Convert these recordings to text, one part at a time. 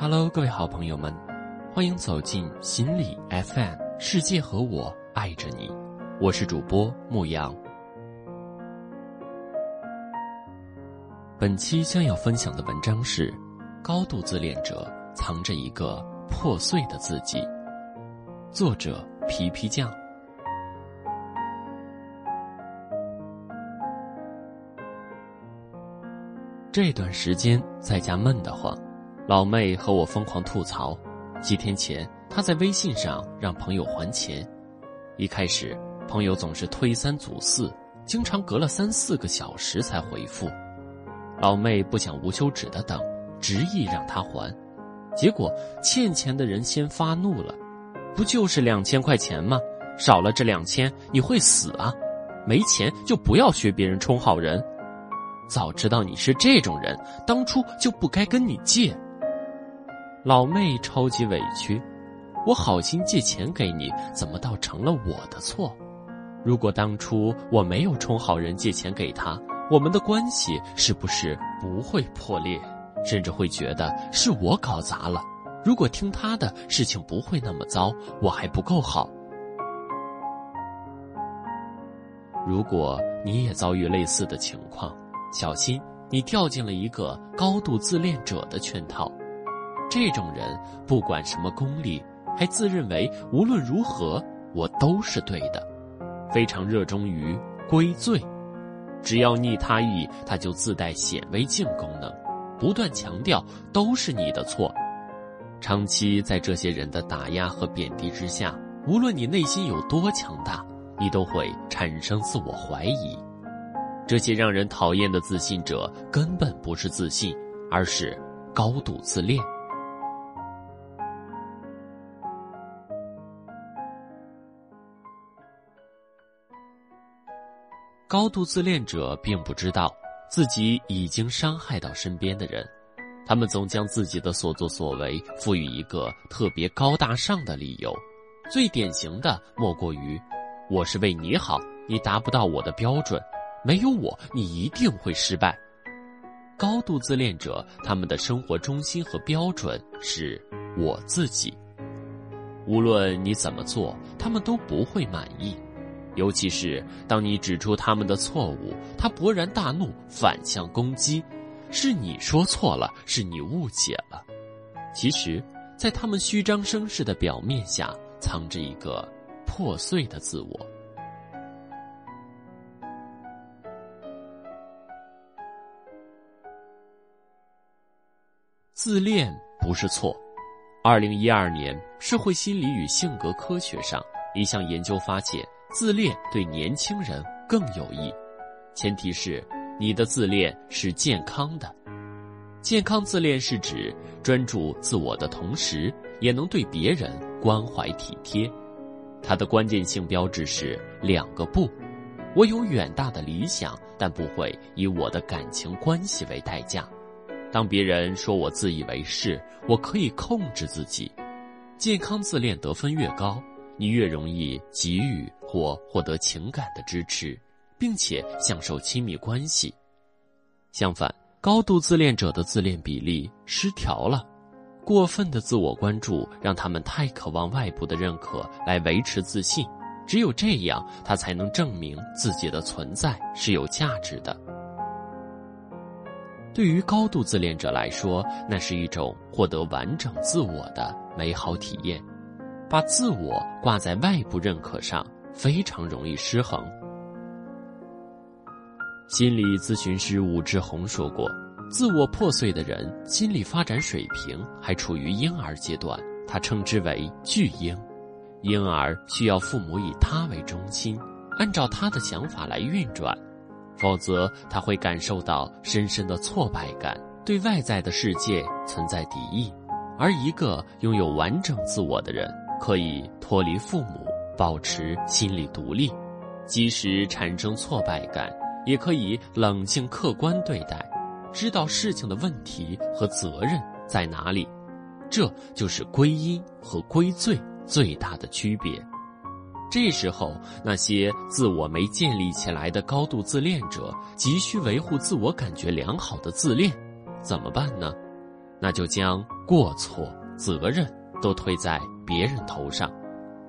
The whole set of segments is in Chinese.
Hello，各位好朋友们，欢迎走进心理 FM，世界和我爱着你，我是主播牧羊。本期将要分享的文章是：高度自恋者藏着一个破碎的自己。作者皮皮酱。这段时间在家闷得慌，老妹和我疯狂吐槽。几天前，她在微信上让朋友还钱，一开始朋友总是推三阻四，经常隔了三四个小时才回复。老妹不想无休止的等，执意让他还，结果欠钱的人先发怒了：“不就是两千块钱吗？少了这两千你会死啊！没钱就不要学别人充好人。”早知道你是这种人，当初就不该跟你借。老妹超级委屈，我好心借钱给你，怎么倒成了我的错？如果当初我没有充好人借钱给他，我们的关系是不是不会破裂？甚至会觉得是我搞砸了。如果听他的，事情不会那么糟，我还不够好。如果你也遭遇类似的情况，小心，你掉进了一个高度自恋者的圈套。这种人不管什么功利，还自认为无论如何我都是对的，非常热衷于归罪。只要逆他意，他就自带显微镜功能，不断强调都是你的错。长期在这些人的打压和贬低之下，无论你内心有多强大，你都会产生自我怀疑。这些让人讨厌的自信者根本不是自信，而是高度自恋。高度自恋者并不知道自己已经伤害到身边的人，他们总将自己的所作所为赋予一个特别高大上的理由，最典型的莫过于：“我是为你好，你达不到我的标准。”没有我，你一定会失败。高度自恋者，他们的生活中心和标准是我自己。无论你怎么做，他们都不会满意。尤其是当你指出他们的错误，他勃然大怒，反向攻击：“是你说错了，是你误解了。”其实，在他们虚张声势的表面下，藏着一个破碎的自我。自恋不是错。二零一二年，社会心理与性格科学上一项研究发现，自恋对年轻人更有益，前提是你的自恋是健康的。健康自恋是指专注自我的同时，也能对别人关怀体贴。它的关键性标志是两个不：我有远大的理想，但不会以我的感情关系为代价。当别人说我自以为是，我可以控制自己。健康自恋得分越高，你越容易给予或获得情感的支持，并且享受亲密关系。相反，高度自恋者的自恋比例失调了，过分的自我关注让他们太渴望外部的认可来维持自信，只有这样，他才能证明自己的存在是有价值的。对于高度自恋者来说，那是一种获得完整自我的美好体验。把自我挂在外部认可上，非常容易失衡。心理咨询师武志红说过：“自我破碎的人，心理发展水平还处于婴儿阶段，他称之为巨婴。婴儿需要父母以他为中心，按照他的想法来运转。”否则，他会感受到深深的挫败感，对外在的世界存在敌意。而一个拥有完整自我的人，可以脱离父母，保持心理独立，即使产生挫败感，也可以冷静客观对待，知道事情的问题和责任在哪里。这就是归因和归罪最大的区别。这时候，那些自我没建立起来的高度自恋者，急需维护自我感觉良好的自恋，怎么办呢？那就将过错、责任都推在别人头上，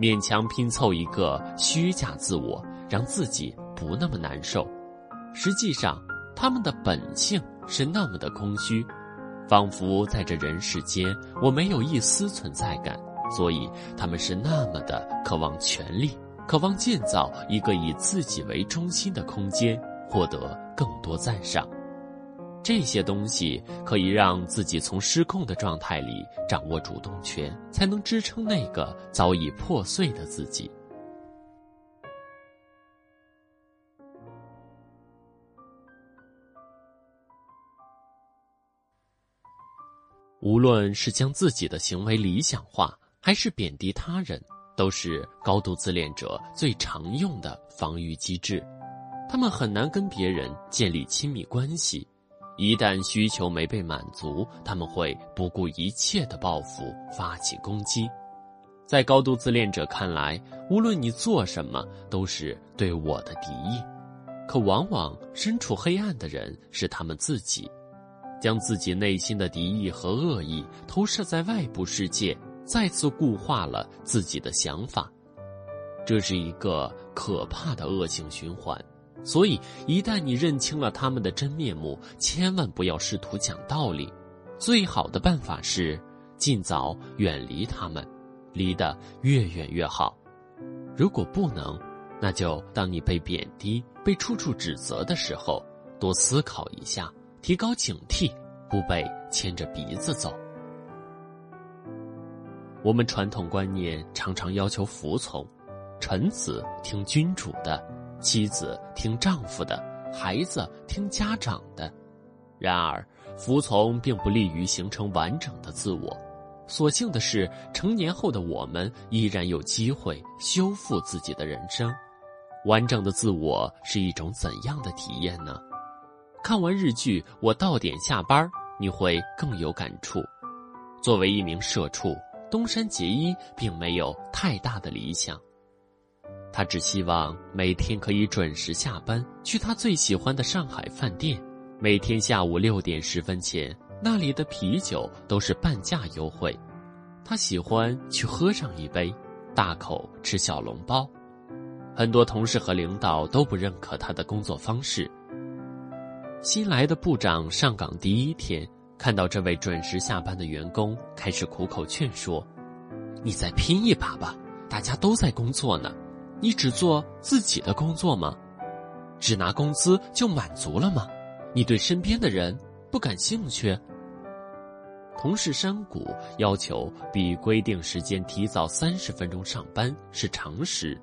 勉强拼凑一个虚假自我，让自己不那么难受。实际上，他们的本性是那么的空虚，仿佛在这人世间我没有一丝存在感，所以他们是那么的渴望权力，渴望建造一个以自己为中心的空间，获得更多赞赏。这些东西可以让自己从失控的状态里掌握主动权，才能支撑那个早已破碎的自己。无论是将自己的行为理想化，还是贬低他人，都是高度自恋者最常用的防御机制。他们很难跟别人建立亲密关系。一旦需求没被满足，他们会不顾一切的报复，发起攻击。在高度自恋者看来，无论你做什么，都是对我的敌意。可往往身处黑暗的人是他们自己，将自己内心的敌意和恶意投射在外部世界，再次固化了自己的想法。这是一个可怕的恶性循环。所以，一旦你认清了他们的真面目，千万不要试图讲道理。最好的办法是尽早远离他们，离得越远越好。如果不能，那就当你被贬低、被处处指责的时候，多思考一下，提高警惕，不被牵着鼻子走。我们传统观念常常要求服从，臣子听君主的。妻子听丈夫的，孩子听家长的。然而，服从并不利于形成完整的自我。所幸的是，成年后的我们依然有机会修复自己的人生。完整的自我是一种怎样的体验呢？看完日剧《我到点下班》，你会更有感触。作为一名社畜，东山结衣并没有太大的理想。他只希望每天可以准时下班，去他最喜欢的上海饭店。每天下午六点十分前，那里的啤酒都是半价优惠。他喜欢去喝上一杯，大口吃小笼包。很多同事和领导都不认可他的工作方式。新来的部长上岗第一天，看到这位准时下班的员工，开始苦口劝说：“你再拼一把吧，大家都在工作呢。”你只做自己的工作吗？只拿工资就满足了吗？你对身边的人不感兴趣？同事山谷要求比规定时间提早三十分钟上班是常识，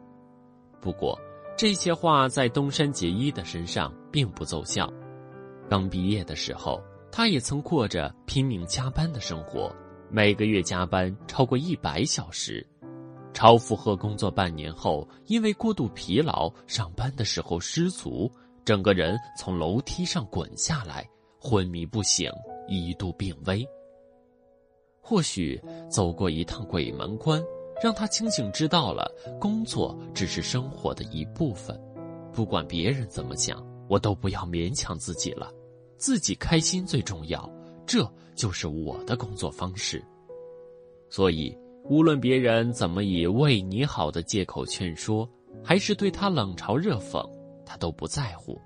不过这些话在东山结衣的身上并不奏效。刚毕业的时候，他也曾过着拼命加班的生活，每个月加班超过一百小时。超负荷工作半年后，因为过度疲劳，上班的时候失足，整个人从楼梯上滚下来，昏迷不醒，一度病危。或许走过一趟鬼门关，让他清醒知道了，工作只是生活的一部分，不管别人怎么想，我都不要勉强自己了，自己开心最重要，这就是我的工作方式。所以。无论别人怎么以为你好的借口劝说，还是对他冷嘲热讽，他都不在乎。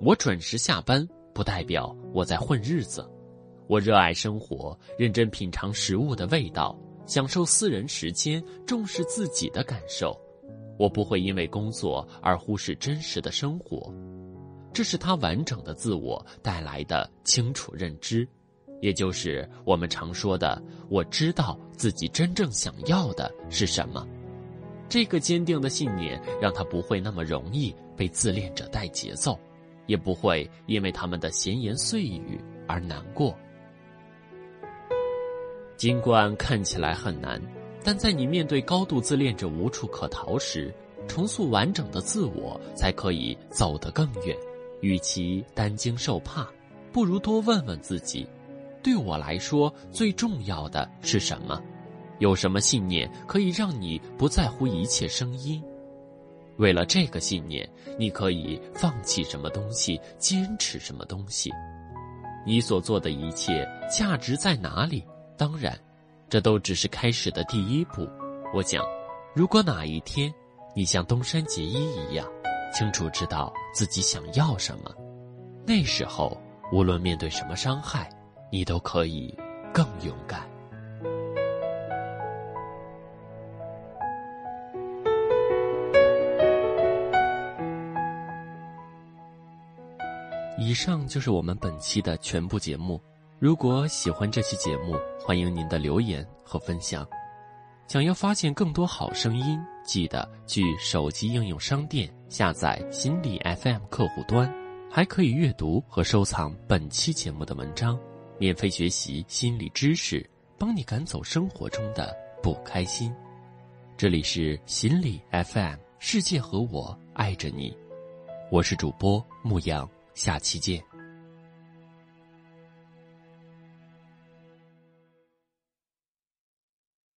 我准时下班，不代表我在混日子。我热爱生活，认真品尝食物的味道，享受私人时间，重视自己的感受。我不会因为工作而忽视真实的生活。这是他完整的自我带来的清楚认知。也就是我们常说的，我知道自己真正想要的是什么。这个坚定的信念让他不会那么容易被自恋者带节奏，也不会因为他们的闲言碎语而难过。尽管看起来很难，但在你面对高度自恋者无处可逃时，重塑完整的自我才可以走得更远。与其担惊受怕，不如多问问自己。对我来说，最重要的是什么？有什么信念可以让你不在乎一切声音？为了这个信念，你可以放弃什么东西，坚持什么东西？你所做的一切价值在哪里？当然，这都只是开始的第一步。我想，如果哪一天你像东山结衣一样，清楚知道自己想要什么，那时候无论面对什么伤害，你都可以更勇敢。以上就是我们本期的全部节目。如果喜欢这期节目，欢迎您的留言和分享。想要发现更多好声音，记得去手机应用商店下载心理 FM 客户端，还可以阅读和收藏本期节目的文章，免费学习心理知识，帮你赶走生活中的不开心。这里是心理 FM，世界和我爱着你，我是主播牧羊。下期见。